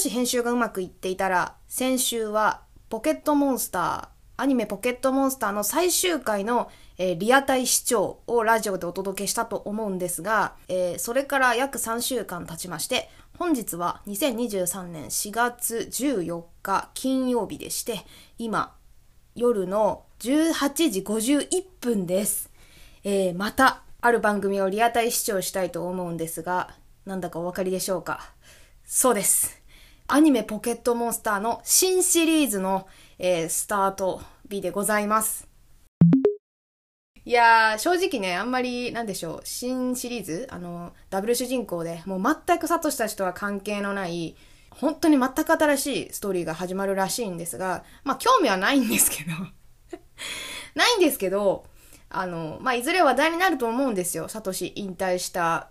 し編集がうまくいっていたら、先週はポケットモンスター、アニメポケットモンスターの最終回の、えー、リアタイ視聴をラジオでお届けしたと思うんですが、えー、それから約3週間経ちまして、本日は2023年4月14日金曜日でして、今、夜の18時51分です。えー、また、ある番組をリアタイ視聴したいと思うんですが、なんだかお分かりでしょうか？そうです。アニメポケットモンスターの新シリーズの、えー、スタート日でございます。いやー、正直ね、あんまり、なんでしょう、新シリーズ、あの、ダブル主人公で、もう全くサトシたちとは関係のない、本当に全く新しいストーリーが始まるらしいんですが、まあ、興味はないんですけど ないんですけど、あの、まあ、いずれ話題になると思うんですよ。サトシ引退した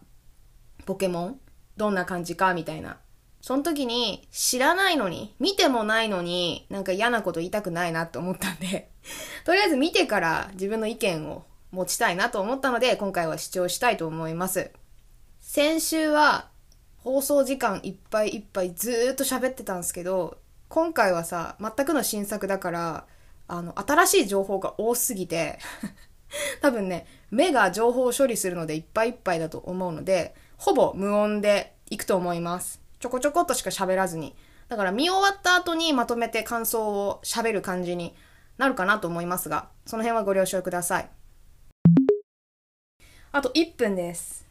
ポケモンどんな感じかみたいな。その時に知らないのに、見てもないのになんか嫌なこと言いたくないなって思ったんで とりあえず見てから自分の意見を持ちたいなと思ったので今回は視聴したいと思います。先週は放送時間いっぱいいっぱいずーっと喋ってたんですけど、今回はさ、全くの新作だから、あの、新しい情報が多すぎて 多分ね、目が情報を処理するのでいっぱいいっぱいだと思うので、ほぼ無音でいくと思います。ちょこちょこっとしか喋らずに。だから見終わった後にまとめて感想を喋る感じになるかなと思いますが、その辺はご了承ください。あと1分です。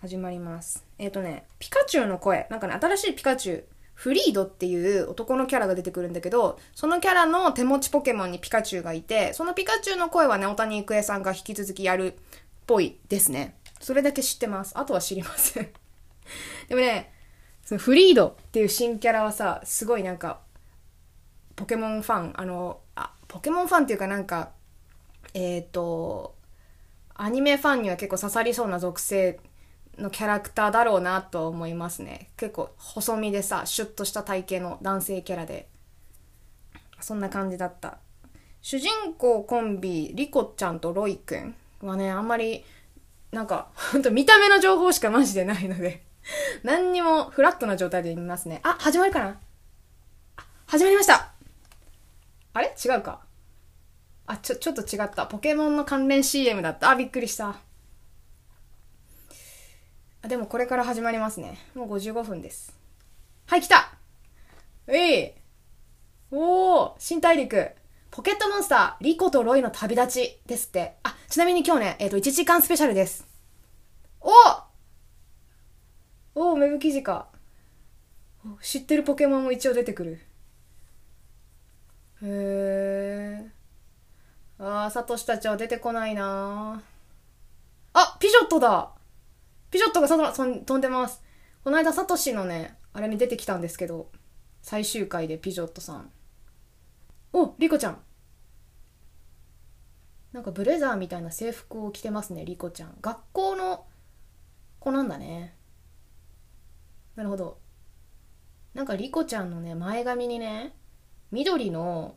始まります。えっ、ー、とね、ピカチュウの声。なんかね、新しいピカチュウ。フリードっていう男のキャラが出てくるんだけど、そのキャラの手持ちポケモンにピカチュウがいて、そのピカチュウの声はね、小谷育恵さんが引き続きやるっぽいですね。それだけ知ってます。あとは知りません でもね、そのフリードっていう新キャラはさ、すごいなんか、ポケモンファン、あの、あ、ポケモンファンっていうかなんか、えっ、ー、と、アニメファンには結構刺さりそうな属性のキャラクターだろうなと思いますね。結構細身でさ、シュッとした体型の男性キャラで。そんな感じだった。主人公コンビ、リコちゃんとロイくんはね、あんまりなんか、ほんと見た目の情報しかマジでないので 何にもフラットな状態で見ますね。あ、始まるかな？始まりましたあれ？違うかあ、ちょ、ちょっと違った。ポケモンの関連 CM だった。あ、びっくりした。あ、でもこれから始まりますね。もう55分です。はい、来たえいおー新大陸ポケットモンスター、リコとロイの旅立ちですって。あ、ちなみに今日ね、えっ、ー、と、1時間スペシャルです。おおおウェブ記事か。知ってるポケモンも一応出てくる。へえ。ああ、サトシたちは出てこないなあ、ピジョットだピジョットがそ飛んでます。この間サトシのね、あれに出てきたんですけど、最終回でピジョットさん。お、リコちゃん。なんかブレザーみたいな制服を着てますね、リコちゃん。学校の子なんだね。なるほど。なんかリコちゃんのね、前髪にね、緑の、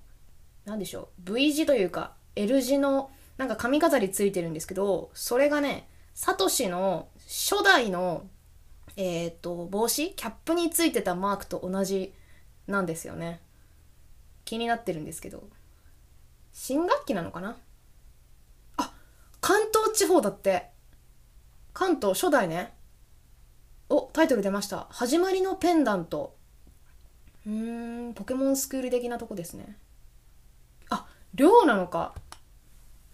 なんでしょう、V 字というか、L 字の、なんか髪飾りついてるんですけど、それがね、サトシの初代の、えっ、ー、と、帽子キャップについてたマークと同じなんですよね。気になってるんですけど新学期なのかな？あ関東地方だって関東初代ねおタイトル出ました「始まりのペンダント」うーんポケモンスクール的なとこですね。あ寮なのか。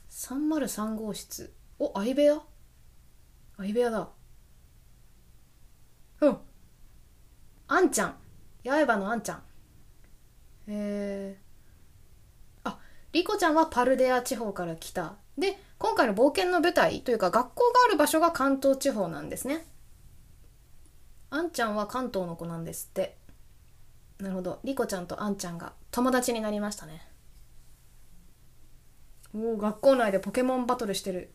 303号室お相部屋？相部屋だ。うん。あんちゃん。八重歯のあんちゃん。へえあリコちゃんはパルデア地方から来た。で今回の冒険の舞台というか学校がある場所が関東地方なんですね。あんちゃんは関東の子なんですって。なるほど。リコちゃんとあんちゃんが友達になりましたね。おお学校内でポケモンバトルしてる。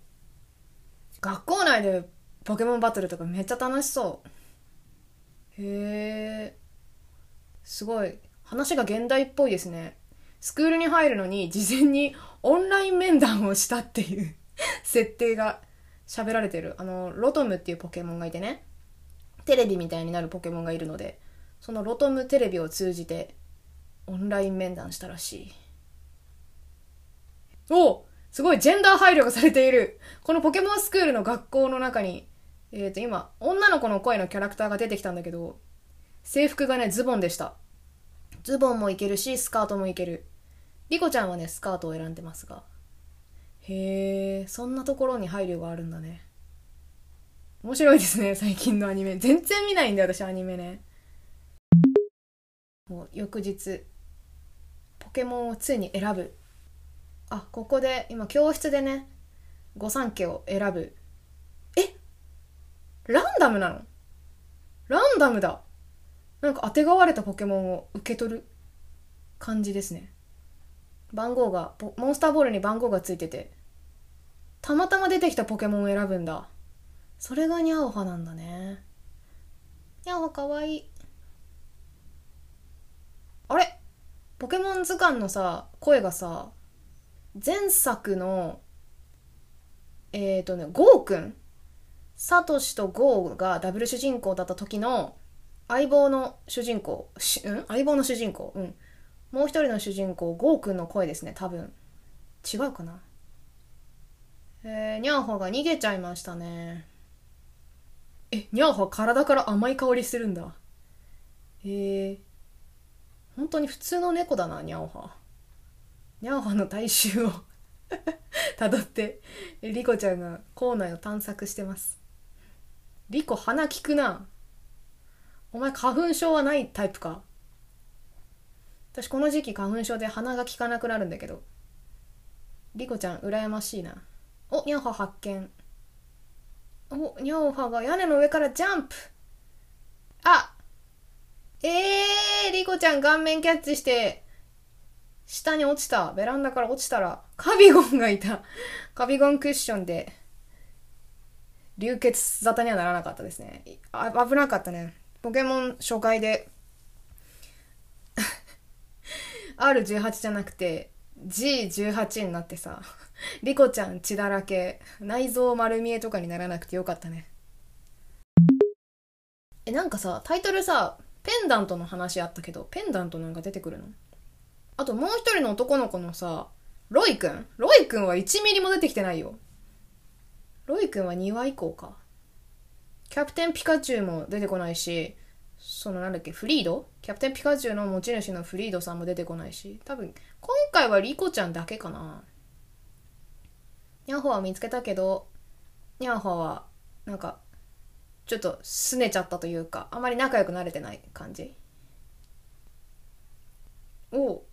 学校内でポケモンバトルとかめっちゃ楽しそう。へえすごい。話が現代っぽいですね。スクールに入るのに事前にオンライン面談をしたっていう設定が喋られてる。あの、ロトムっていうポケモンがいてね。テレビみたいになるポケモンがいるので、そのロトムテレビを通じてオンライン面談したらしい。おすごいジェンダー配慮がされている。このポケモンスクールの学校の中に、えっ、ー、と今、女の子の声のキャラクターが出てきたんだけど、制服がね、ズボンでした。ズボンもいけるし、スカートもいける。リコちゃんはね、スカートを選んでますが。へえ、そんなところに配慮があるんだね。面白いですね、最近のアニメ。全然見ないんだよ、私、アニメね。もう、翌日、ポケモンをついに選ぶ。あ、ここで、今、教室でね、御三家を選ぶ。え？ランダムなの？ランダムだ。なんか当てがわれたポケモンを受け取る感じですね。番号が、モンスターボールに番号がついてて、たまたま出てきたポケモンを選ぶんだ。それがニャオハなんだね。ニャオハかわいい。あれ？ポケモン図鑑のさ、声がさ、前作の、えっ、ー、とね、ゴーくん？サトシとゴーがダブル主人公だった時の相棒の主人公、しうん？相棒の主人公？うん。もう一人の主人公、ゴーくんの声ですね、多分。違うかな？えー、ニャンホが逃げちゃいましたね。え、ニャンホ体から甘い香りするんだ。へえー。本当に普通の猫だな、ニャオハ。ニャオハの体臭を 辿ってリコちゃんが校内を探索してますリコ鼻利くなお前花粉症はないタイプか私この時期花粉症で鼻が利かなくなるんだけどリコちゃん羨ましいなおニャオハ発見おニャオハが屋根の上からジャンプあえー、リコちゃん顔面キャッチして下に落ちた。ベランダから落ちたら、カビゴンがいた。カビゴンクッションで、流血沙汰にはならなかったですね。あ危なかったね。ポケモン初回で R18 じゃなくて G18 になってさ、リコちゃん血だらけ、内臓丸見えとかにならなくてよかったね。え、なんかさ、タイトルさ、ペンダントの話あったけど、ペンダントなんか出てくるの？あともう一人の男の子のさ、ロイくん？ロイくんは1ミリも出てきてないよ。ロイくんは2話以降か。キャプテンピカチュウも出てこないし、そのなんだっけ、フリード？キャプテンピカチュウの持ち主のフリードさんも出てこないし、多分、今回はリコちゃんだけかな。ニャンホは見つけたけど、ニャンホは、なんか、ちょっと拗ねちゃったというか、あまり仲良くなれてない感じ。お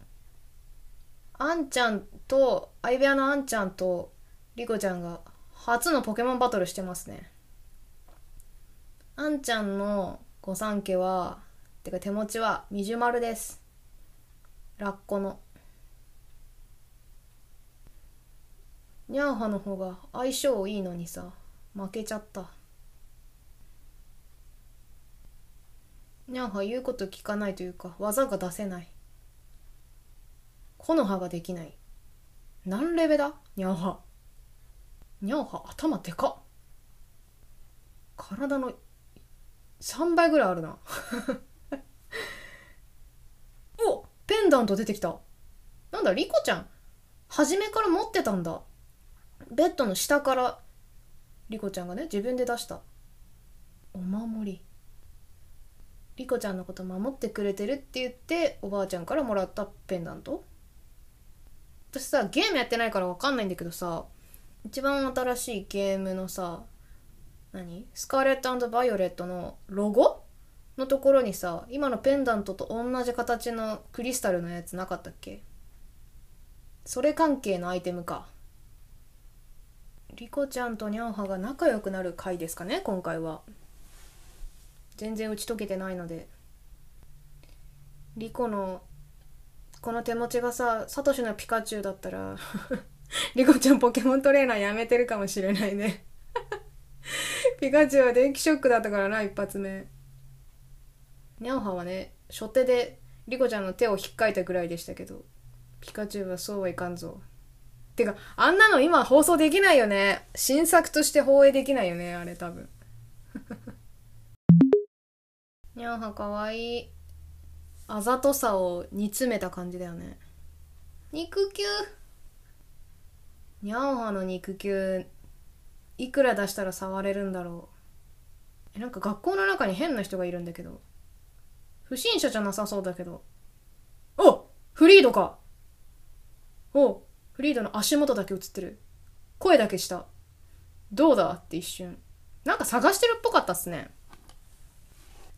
あんちゃんと相部屋のあんちゃんとリコちゃんが初のポケモンバトルしてますねあんちゃんの御三家はてか手持ちはみじゅ丸ですラッコのニャーハの方が相性いいのにさ負けちゃったニャーハ言うこと聞かないというか技が出せない木の葉ができない。何レベだ？にゃおは。にゃおは頭でかっ。体の3倍ぐらいあるな。おペンダント出てきた。なんだ、リコちゃん。初めから持ってたんだ。ベッドの下からリコちゃんがね、自分で出した。お守り。リコちゃんのこと守ってくれてるって言っておばあちゃんからもらったペンダント私さゲームやってないから分かんないんだけどさ一番新しいゲームのさ何？スカーレットバイオレットのロゴ？のところにさ今のペンダントと同じ形のクリスタルのやつなかったっけ？それ関係のアイテムか。リコちゃんとニャンハが仲良くなる回ですかね今回は。全然打ち解けてないので。リコのこの手持ちがさ、サトシのピカチュウだったら リコちゃんポケモントレーナーやめてるかもしれないね。ピカチュウは電気ショックだったからな、一発目。ニャオハはね、初手でリコちゃんの手を引っかいたぐらいでしたけど、ピカチュウはそうはいかんぞ。てか、あんなの今放送できないよね。新作として放映できないよね、あれ多分。にゃんはかわいいあざとさを煮詰めた感じだよね肉球にゃんはの肉球いくら出したら触れるんだろう。えなんか学校の中に変な人がいるんだけど。不審者じゃなさそうだけど。おフリードか。おフリードの足元だけ映ってる。声だけした。どうだって一瞬。なんか探してるっぽかったっすね。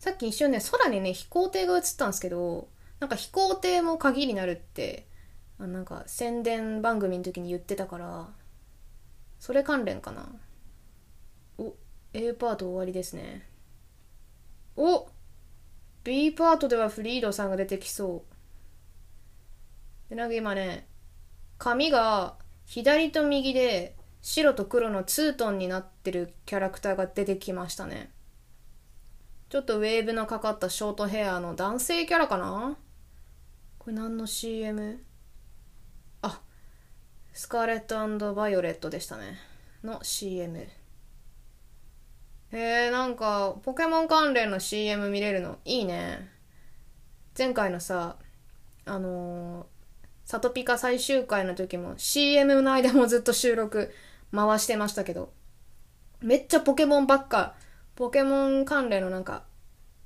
さっき一瞬ね空にね飛行艇が映ったんですけどなんか飛行艇も鍵になるってあなんか宣伝番組の時に言ってたからそれ関連かな？お A パート終わりですね。お B パートではフリードさんが出てきそう。でなんか今ね髪が左と右で白と黒のツートンになってるキャラクターが出てきましたね。ちょっとウェーブのかかったショートヘアの男性キャラかな？これ何の CM? スカーレットバイオレットでしたね。の CM へえなんかポケモン関連の CM 見れるのいいね。前回のさあのー、サトピカ最終回の時も CM の間もずっと収録回してましたけどめっちゃポケモンばっかポケモン関連のなんか、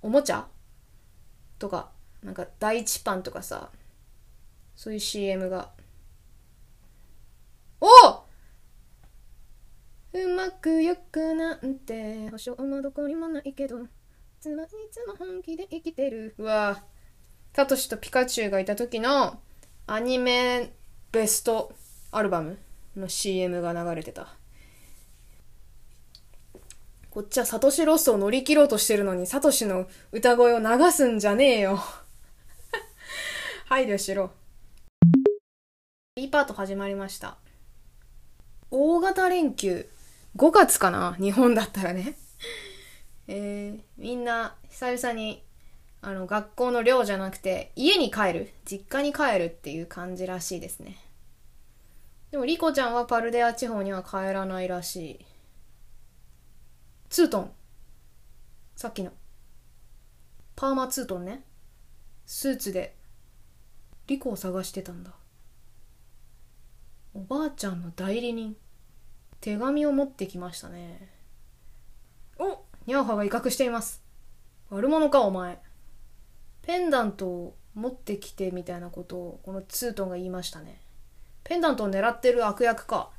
おもちゃ？とか、なんか第一パンとかさ、そういう CM が。おうまくよくなんて、保証もどこにもないけど、いつもいつも本気で生きてる。うわサトシとピカチュウがいた時のアニメベストアルバムの CM が流れてた。こっちはサトシロスを乗り切ろうとしてるのに、サトシの歌声を流すんじゃねえよ。配慮しろ。B パート始まりました。大型連休。5月かな？日本だったらね。えー、みんな久々にあの学校の寮じゃなくて家に帰る？実家に帰るっていう感じらしいですね。でもリコちゃんはパルデア地方には帰らないらしい。ツートン。さっきの。パーマツートンね。スーツでリコを探してたんだ。おばあちゃんの代理人。手紙を持ってきましたね。おニャオハが威嚇しています。悪者かお前。ペンダントを持ってきてみたいなことをこのツートンが言いましたね。ペンダントを狙ってる悪役か。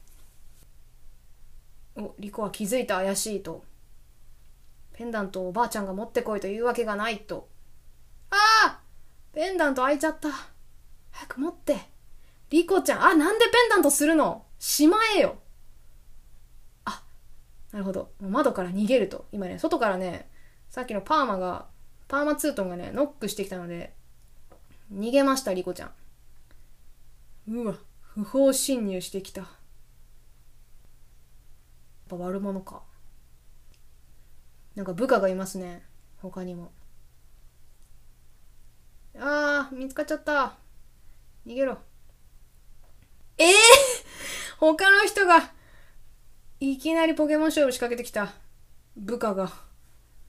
おリコは気づいた怪しいと。ペンダントをおばあちゃんが持ってこいというわけがないと。ああペンダント開いちゃった。早く持って。リコちゃん、あ、なんでペンダントするの？しまえよ。あ、なるほど。窓から逃げると。今ね、外からね、さっきのパーマが、パーマツートンがね、ノックしてきたので、逃げました、リコちゃん。うわ、不法侵入してきた。やっぱ悪者か。なんか部下がいますね他にもあー見つかっちゃった逃げろええー、他の人がいきなりポケモン勝負仕掛けてきた。部下が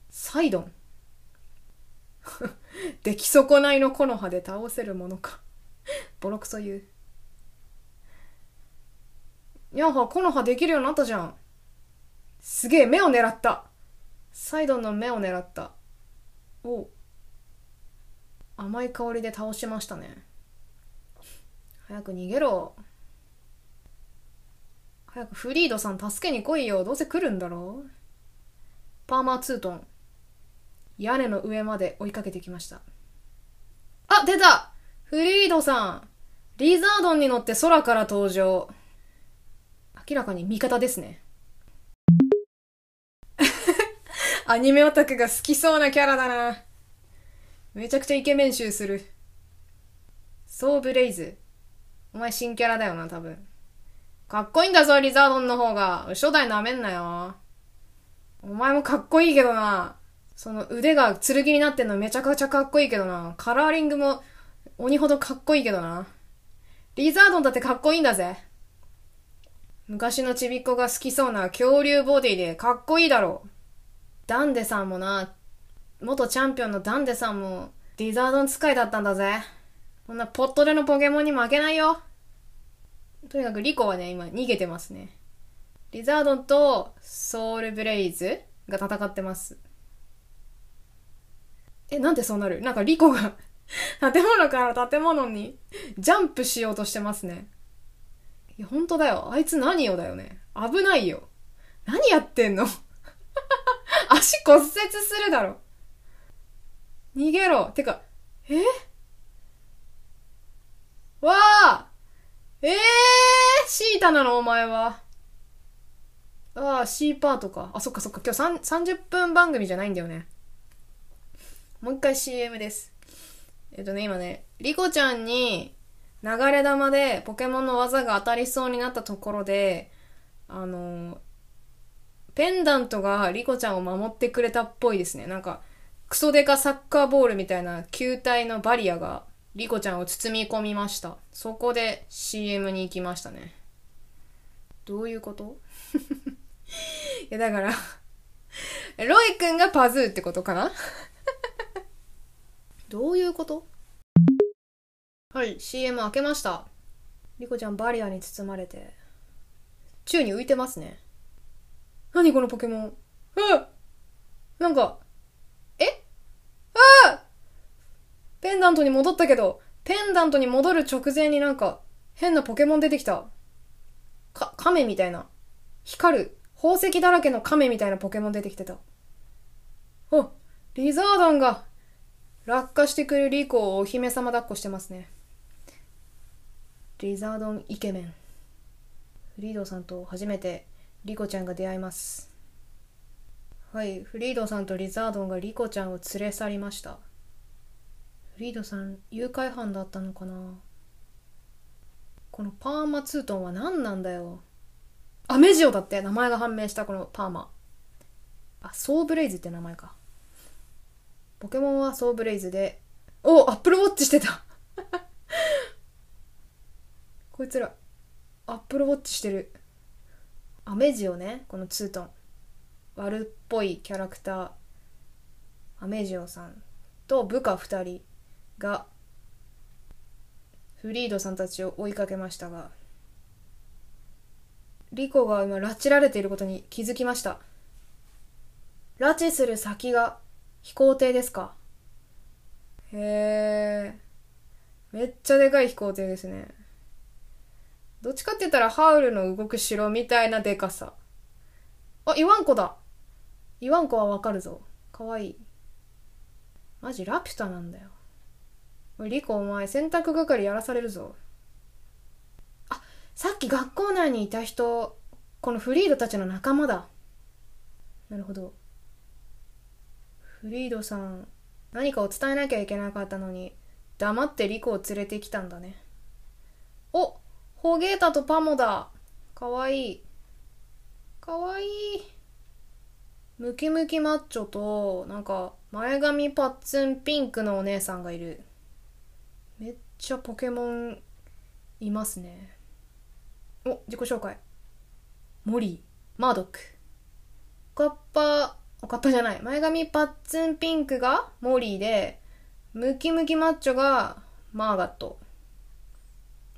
サイドン。出来損ないの木の葉で倒せるものか。ボロクソ言う。やは木の葉できるようになったじゃん。すげえ目を狙った。サイドンの目を狙った。お。甘い香りで倒しましたね。早く逃げろ。早くフリードさん助けに来いよどうせ来るんだろうパーマーツートン屋根の上まで追いかけてきましたあ出たフリードさんリザードンに乗って空から登場明らかに味方ですね アニメオタクが好きそうなキャラだな。めちゃくちゃイケメン集する。ソーブレイズ。お前新キャラだよな、多分。かっこいいんだぞ、リザードンの方が。初代舐めんなよ。お前もかっこいいけどな。その腕が剣になってんのめちゃくちゃかっこいいけどな。カラーリングも鬼ほどかっこいいけどな。リザードンだってかっこいいんだぜ。昔のちびっこが好きそうな恐竜ボディでかっこいいだろう。ダンデさんもな、元チャンピオンのダンデさんもリザードン使いだったんだぜ。こんなポットでのポケモンに負けないよ。とにかくリコはね、今逃げてますね。リザードンとソウルブレイズが戦ってます。え、なんでそうなる？なんかリコが 建物から建物にジャンプしようとしてますね。いや、ほんとだよ。あいつ何よだよね。危ないよ。何やってんの？足骨折するだろ。逃げろ。てか、え？わあええー、シータなのお前は。ああ、C パートか。あ、そっかそっか。今日30分番組じゃないんだよね。もう一回 CM です。えっとね、今ね、リコちゃんに流れ玉でポケモンの技が当たりそうになったところで、あの、ペンダントがリコちゃんを守ってくれたっぽいですね。なんか、クソデカサッカーボールみたいな球体のバリアがリコちゃんを包み込みました。そこで CM に行きましたね。どういうこと？いや、だから ロイ君がパズーってことかな？どういうこと？はい、CM 開けました。リコちゃんバリアに包まれて、宙に浮いてますね。何このポケモン？うんなんか、え？ああペンダントに戻ったけど、ペンダントに戻る直前になんか、変なポケモン出てきた。か、亀みたいな。光る、宝石だらけの亀みたいなポケモン出てきてた。あ、リザードンが落下してくるリコをお姫様抱っこしてますね。リザードンイケメン。フリードさんと初めてリコちゃんが出会います。はい、フリードさんとリザードンがリコちゃんを連れ去りました。フリードさん、誘拐犯だったのかな？このパーマツートンは何なんだよ。アメジオだって名前が判明したこのパーマ。あ、ソーブレイズって名前か。ポケモンはソーブレイズで、おアップルウォッチしてた こいつら、アップルウォッチしてる。アメジオね、このツートン。悪っぽいキャラクター、アメジオさんと部下2人が、フリードさんたちを追いかけましたが、リコが今拉致られていることに気づきました。拉致する先が飛行艇ですか？へえ。めっちゃでかい飛行艇ですね。どっちかって言ったらハウルの動く城みたいなでかさ。あ、イワンコだ。イワンコはわかるぞ。かわいい。マジラピュタなんだよ。リコお前洗濯係やらされるぞ。あ、さっき学校内にいた人、このフリードたちの仲間だ。なるほど。フリードさん、何かを伝えなきゃいけなかったのに、黙ってリコを連れてきたんだね。おホゲータとパモだかわいい。かわいい。ムキムキマッチョと、なんか、前髪パッツンピンクのお姉さんがいる。ちゃポケモンいますね。お、自己紹介。モリー、マードック。カッパおかっぱじゃない。前髪パッツンピンクがモリーで、ムキムキマッチョがマーガット。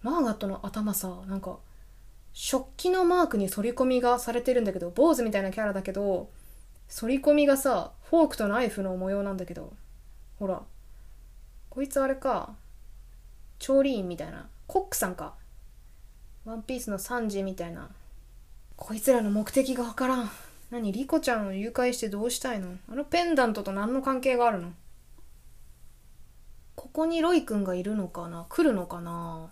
マーガットの頭さ、なんか、食器のマークに反り込みがされてるんだけど、坊主みたいなキャラだけど、反り込みがさ、フォークとナイフの模様なんだけど、ほら、こいつあれか、調理員みたいな、コックさんか。ワンピースのサンジみたいな。こいつらの目的がわからん。何リコちゃんを誘拐してどうしたいの？あのペンダントと何の関係があるの？ここにロイ君がいるのかな？来るのかな？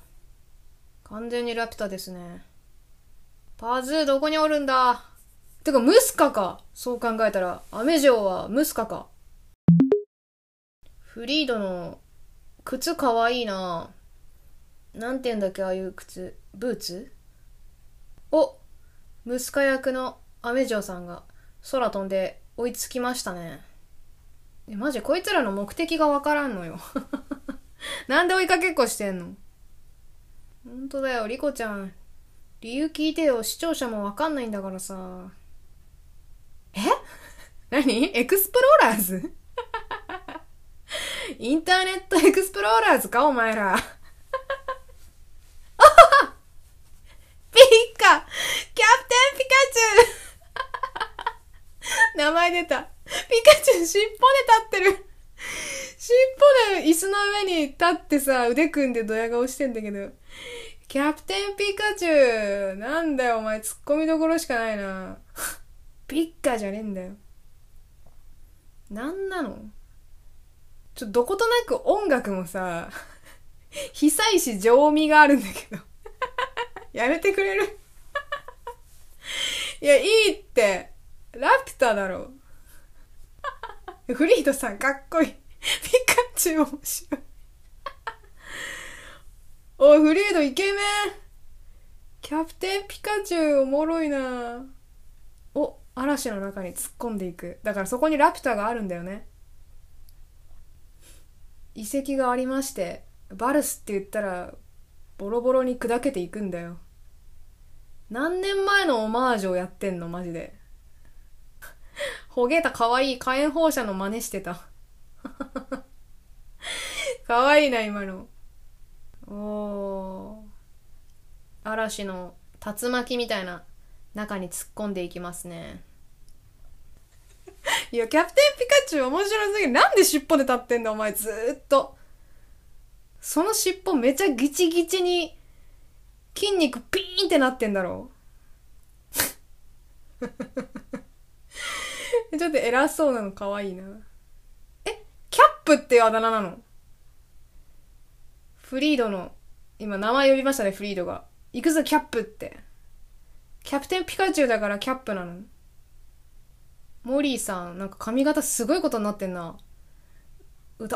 完全にラピュタですね。パズーどこにおるんだ？てかムスカか？そう考えたら、アメジョーはムスカか。フリードの靴かわいいななんて言うんだっけああいう靴？ブーツ？おムスカ役のアメジョさんが空飛んで追いつきましたね。え、マジこいつらの目的がわからんのよ。なんで追いかけっこしてんの？ほんとだよ、リコちゃん。理由聞いてよ、視聴者もわかんないんだからさ。え？何？エクスプローラーズ？インターネットエクスプローラーズか、お前ら。ピッカキャプテンピカチュウ名前出た。ピカチュウ尻尾で立ってる。尻尾で椅子の上に立ってさ、腕組んでドヤ顔してんだけど。キャプテンピカチュウなんだよ、お前、突っ込みどころしかないな。ピッカじゃねえんだよ。なんなの？ちょ、どことなく音楽もさ、久石情味があるんだけど。やめてくれる？いや、いいって。ラピュタだろ。フリードさんかっこいい。ピカチュウ面白い。おい、フリードイケメンキャプテンピカチュウおもろいなお、嵐の中に突っ込んでいく。だからそこにラピュタがあるんだよね。遺跡がありまして、バルスって言ったら、ボロボロに砕けていくんだよ。何年前のオマージュをやってんのマジで。ほげた可愛い火炎放射の真似してた。可愛いな、今の。おー。嵐の竜巻みたいな中に突っ込んでいきますね。いや、キャプテンピカチュウ面白すぎる。なんで尻尾で立ってんだお前ずーっと。その尻尾めちゃギチギチに筋肉ピーンってなってんだろう ちょっと偉そうなの可愛いな。えキャップっていうあだ名なの？フリードの、今名前呼びましたね、フリードが。行くぞ、キャップって。キャプテンピカチュウだからキャップなのモリーさん、なんか髪型すごいことになってんな。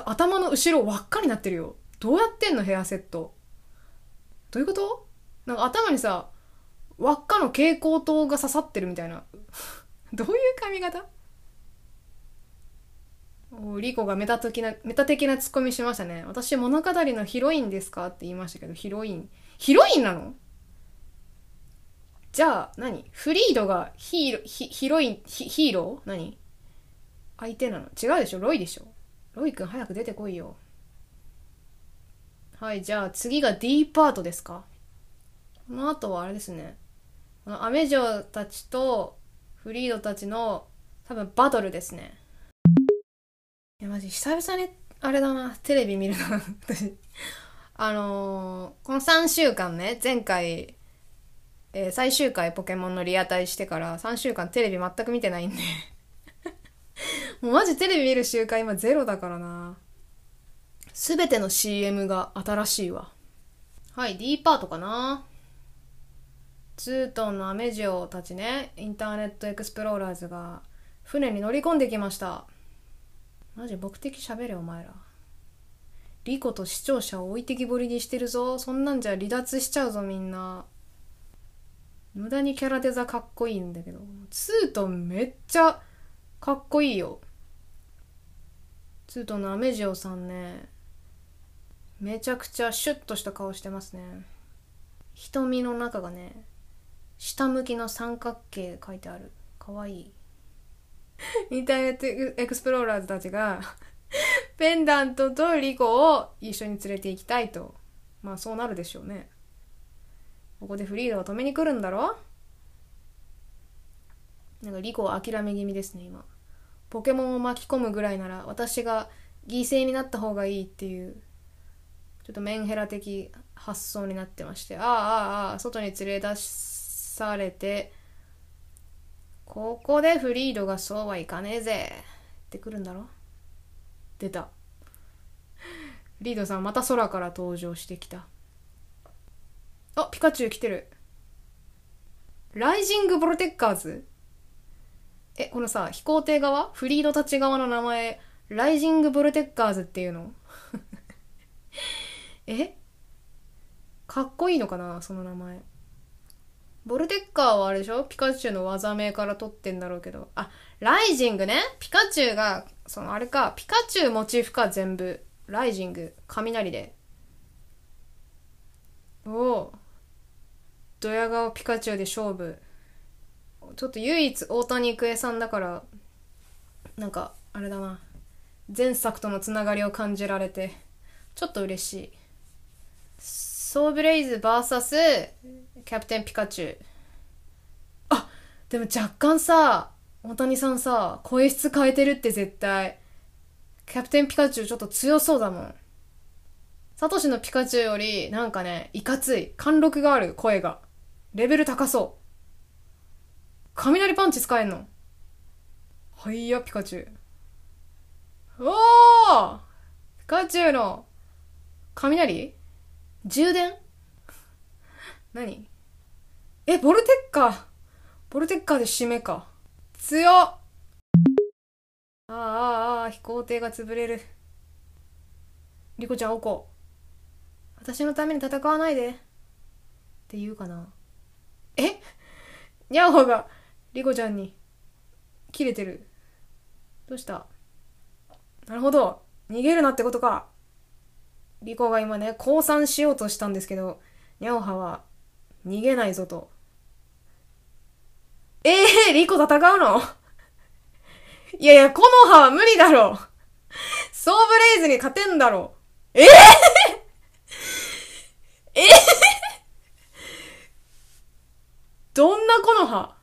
頭の後ろ輪っかになってるよ。どうやってんのヘアセット。どういうこと？なんか頭にさ、輪っかの蛍光灯が刺さってるみたいな。どういう髪型？リコがメタ的な、メタ的なツッコミしましたね。私物語のヒロインですか？って言いましたけど、ヒロイン。ヒロインなの？じゃあ何、フリードがヒーロ、ヒヒロイン、ヒヒーロー？何？相手なの？違うでしょ？ロイでしょ？ロイくん早く出てこいよ。はい、じゃあ次が D パートですか？この後はあれですね。このアメジョたちとフリードたちの多分バトルですね。いや、マジ久々にあれだな、テレビ見るな、私。あのー、この3週間ね、前回、えー、最終回ポケモンのリアタイしてから3週間テレビ全く見てないんで もうマジテレビ見る習慣今ゼロだからな。すべての CM が新しいわ。はい、D パートかな。ツートンのアメジオたちね、インターネットエクスプローラーズが船に乗り込んできました。マジ僕的喋れお前ら。リコと視聴者を置いてきぼりにしてるぞ。そんなんじゃ離脱しちゃうぞみんな。無駄にキャラデザかっこいいんだけど、ツートンめっちゃかっこいいよ。ツートンのアメジオさんね、めちゃくちゃシュッとした顔してますね。瞳の中がね、下向きの三角形書いてある。かわいい。インターネットエクスプローラーズたちが ペンダントとリコを一緒に連れて行きたいと。まあそうなるでしょうね。ここでフリードを止めに来るんだろ？なんかリコは諦め気味ですね、今。ポケモンを巻き込むぐらいなら私が犠牲になった方がいいっていう、ちょっとメンヘラ的発想になってまして、ああ、ああ、外に連れ出されて、ここでフリードがそうはいかねえぜってくるんだろ？出たフ。リードさんまた空から登場してきた。あ、ピカチュウ来てる。ライジングプロテッカーズえ、このさ、飛行艇側？フリードたち側の名前、ライジングプロテッカーズっていうの？え？かっこいいのかなその名前。ボルテッカーはあれでしょ？ピカチュウの技名から取ってんだろうけど。あ、ライジングね。ピカチュウが、そのあれか、ピカチュウモチーフか全部。ライジング。雷で。おお。ドヤ顔ピカチュウで勝負ちょっと唯一大谷育恵さんだからなんかあれだな前作とのつながりを感じられて、ちょっと嬉しい。ソーブレイズ VS キャプテンピカチュウ。あ、でも若干さ、大谷さんさ、声質変えてるって絶対。キャプテンピカチュウちょっと強そうだもん。サトシのピカチュウより、なんかね、いかつい。貫禄がある、声が。レベル高そう。雷パンチ使えんの？はいや、ピカチュウ。おーピカチュウの、雷充電？何？え、ボルテッカー。ボルテッカーで締めか。強っああ、ああ、飛行艇が潰れる。リコちゃん、おこ。私のために戦わないで。って言うかな。え？ニャオホが、リコちゃんに、切れてる。どうした？なるほど。逃げるなってことか。リコが今ね、降参しようとしたんですけど、ニャオハは、逃げないぞと。ええー、リコ戦うの？いやいや、コノハは無理だろ。ソーブレイズに勝てんだろ。え えー、ええ、どんなコノハ？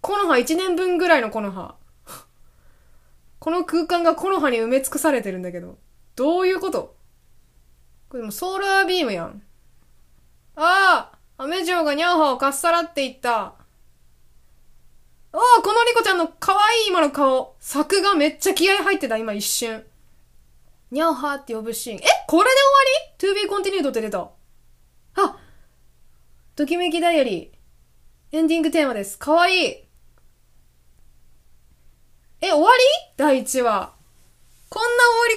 コノハ1年分ぐらいのコノハ。この空間がコノハに埋め尽くされてるんだけど。どういうこと？これでもソーラービームやん。ああアメジョーがニャオハをかっさらっていった。おおこのリコちゃんの可愛い今の顔。作がめっちゃ気合入ってた、今一瞬。ニャオハって呼ぶシーン。えこれで終わり ?to be continued って出た。あときめきダイアリー。エンディングテーマです。可愛いえ、終わり？第1話。こんな終わり、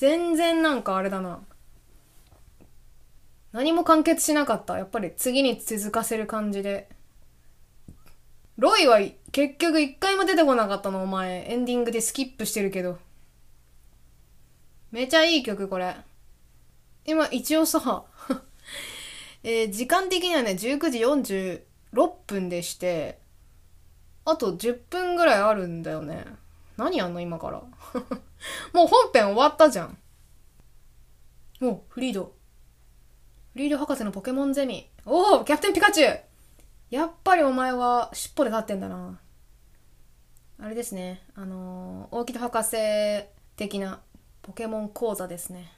全然なんかあれだな。何も完結しなかった。やっぱり次に続かせる感じで。ロイは結局一回も出てこなかったの、お前。エンディングでスキップしてるけど。めちゃいい曲、これ。今、一応さ、えー、時間的にはね、19時46分でして、あと10分ぐらいあるんだよね。何やんの今から。もう本編終わったじゃん。おフリード。フリード博士のポケモンゼミ。おおキャプテンピカチュウやっぱりお前は尻尾で立ってんだな。あれですね。あのー、大木戸博士的なポケモン講座ですね。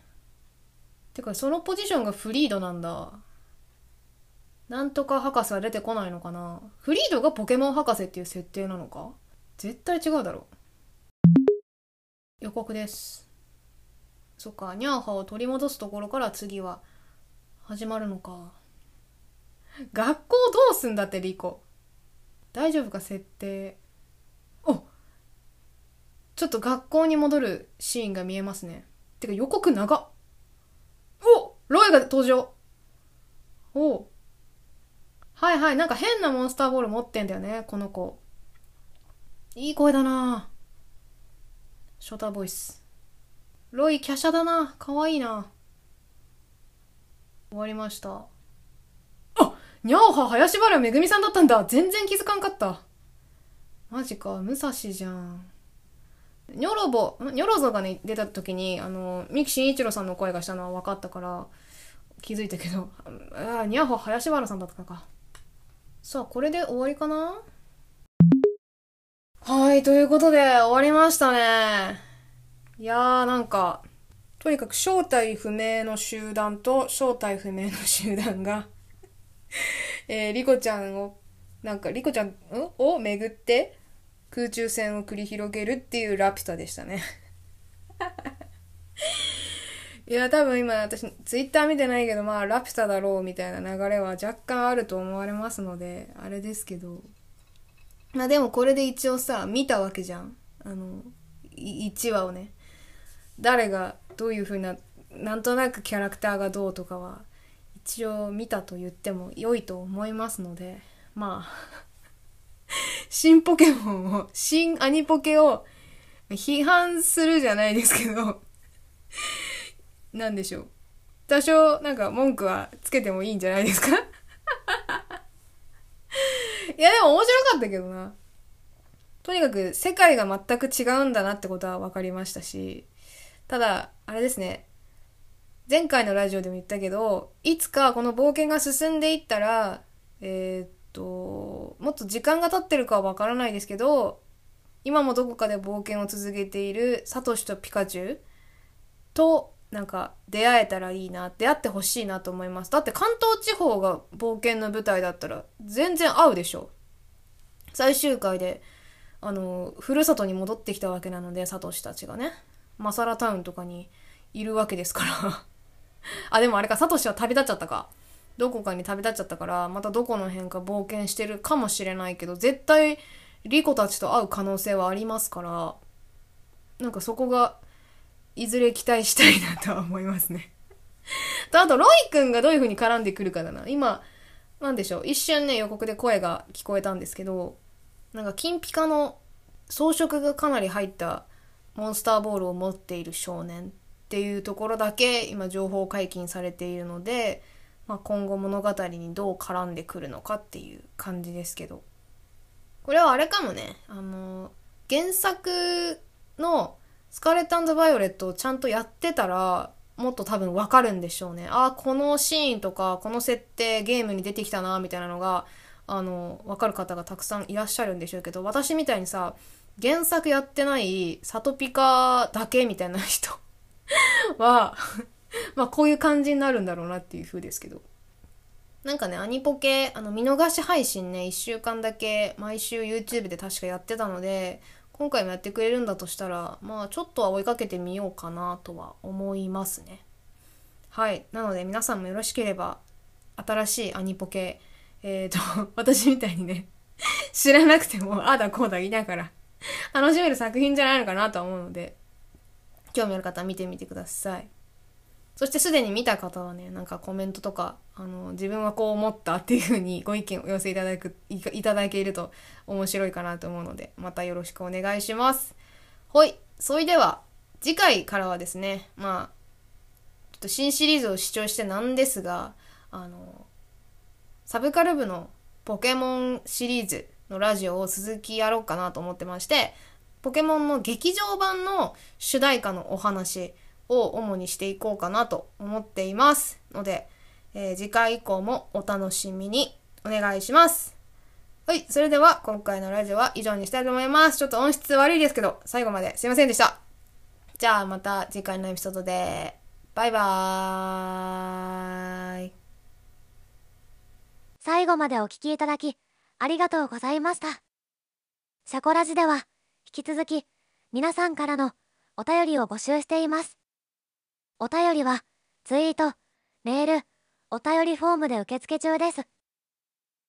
てか、そのポジションがフリードなんだ。なんとか博士は出てこないのかなフリードがポケモン博士っていう設定なのか？絶対違うだろ。予告です。そっか、ニャーハを取り戻すところから次は始まるのか。学校どうすんだってリコ。大丈夫か設定。おちょっと学校に戻るシーンが見えますね。てか予告長っ。おロイが登場。おはいはい、なんか変なモンスターボール持ってんだよね、この子。いい声だなショーターボイス。ロイ、華奢だなかわいいな終わりました。あにゃおは林原めぐみさんだったんだ全然気づかんかった。マジか、武蔵じゃん。ニョロボ、ニョロゾがね、出た時に、あの、三木慎一郎さんの声がしたのは分かったから、気づいたけど、ああ、ニャホ林原さんだったか。さあ、これで終わりかな？はい、ということで終わりましたね。いやーなんか、とにかく正体不明の集団と正体不明の集団が えー、リコちゃんを、なんか、リコちゃん、ん？を巡って空中戦を繰り広げるっていうラピュタでしたね いや、多分今私、ツイッター見てないけど、まあ、ラピュタだろうみたいな流れは若干あると思われますので、あれですけど。まあでもこれで一応さ、見たわけじゃん。あの、1話をね。誰がどういう風な、なんとなくキャラクターがどうとかは、一応見たと言っても良いと思いますので、まあ 新ポケモンを、新アニポケを批判するじゃないですけどなんでしょう。多少なんか文句はつけてもいいんじゃないですか？いやでも面白かったけどな。とにかく世界が全く違うんだなってことは分かりましたし、ただ、あれですね、前回のラジオでも言ったけど、いつかこの冒険が進んでいったら、えー、っと、もっと時間が経ってるかはわからないですけど、今もどこかで冒険を続けているサトシとピカチュウとなんか出会えたらいいな、出会ってほしいなと思います。だって関東地方が冒険の舞台だったら全然合うでしょ。最終回で、あの、ふるさとに戻ってきたわけなので、サトシたちがね。マサラタウンとかにいるわけですから あ、でもあれか、サトシは旅立っちゃったか。どこかに旅立っちゃったから、またどこの辺か冒険してるかもしれないけど、絶対、リコたちと会う可能性はありますから、なんかそこが、いずれ期待したいなとは思いますねと、あと、ロイくんがどういう風に絡んでくるかだな。今、なんでしょう。一瞬ね、予告で声が聞こえたんですけど、なんか、金ピカの装飾がかなり入ったモンスターボールを持っている少年っていうところだけ今情報解禁されているので、まあ、今後物語にどう絡んでくるのかっていう感じですけどこれはあれかもねあの原作の「スカーレットバイオレット」をちゃんとやってたらもっと多分わかるんでしょうねああこのシーンとかこの設定ゲームに出てきたなみたいなのがあのわかる方がたくさんいらっしゃるんでしょうけど私みたいにさ原作やってないサトピカだけみたいな人 は まあこういう感じになるんだろうなっていう風ですけど。なんかね、アニポケ、あの、見逃し配信ね、1週間だけ毎週 YouTube で確かやってたので、今回もやってくれるんだとしたら、まあちょっとは追いかけてみようかなとは思いますね。はい。なので皆さんもよろしければ、新しいアニポケ、えっ、ー、と、私みたいにね、知らなくても、ああだこうだ言いながら、楽しめる作品じゃないのかなと思うので、興味ある方は見てみてください。そしてすでに見た方はね、なんかコメントとか、あの、自分はこう思ったっていう風にご意見をお寄せいただく、いただけると面白いかなと思うので、またよろしくお願いします。ほい。それでは、次回からはですね、まあ、ちょっと新シリーズを視聴してなんですが、あの、サブカル部のポケモンシリーズのラジオを続きやろうかなと思ってまして、ポケモンの劇場版の主題歌のお話を主にしていこうかなと思っていますので、えー、次回以降もお楽しみにお願いします。はい、それでは今回のラジオは以上にしたいと思います。ちょっと音質悪いですけど、最後まですいませんでした。じゃあまた次回のエピソードで、バイバーイ。最後までお聴きいただき、ありがとうございました。シャコラジでは、引き続き皆さんからのお便りを募集しています。お便りはツイート、メール、お便りフォームで受付中です。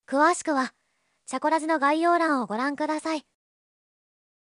詳しくは、チャコラジの概要欄をご覧ください。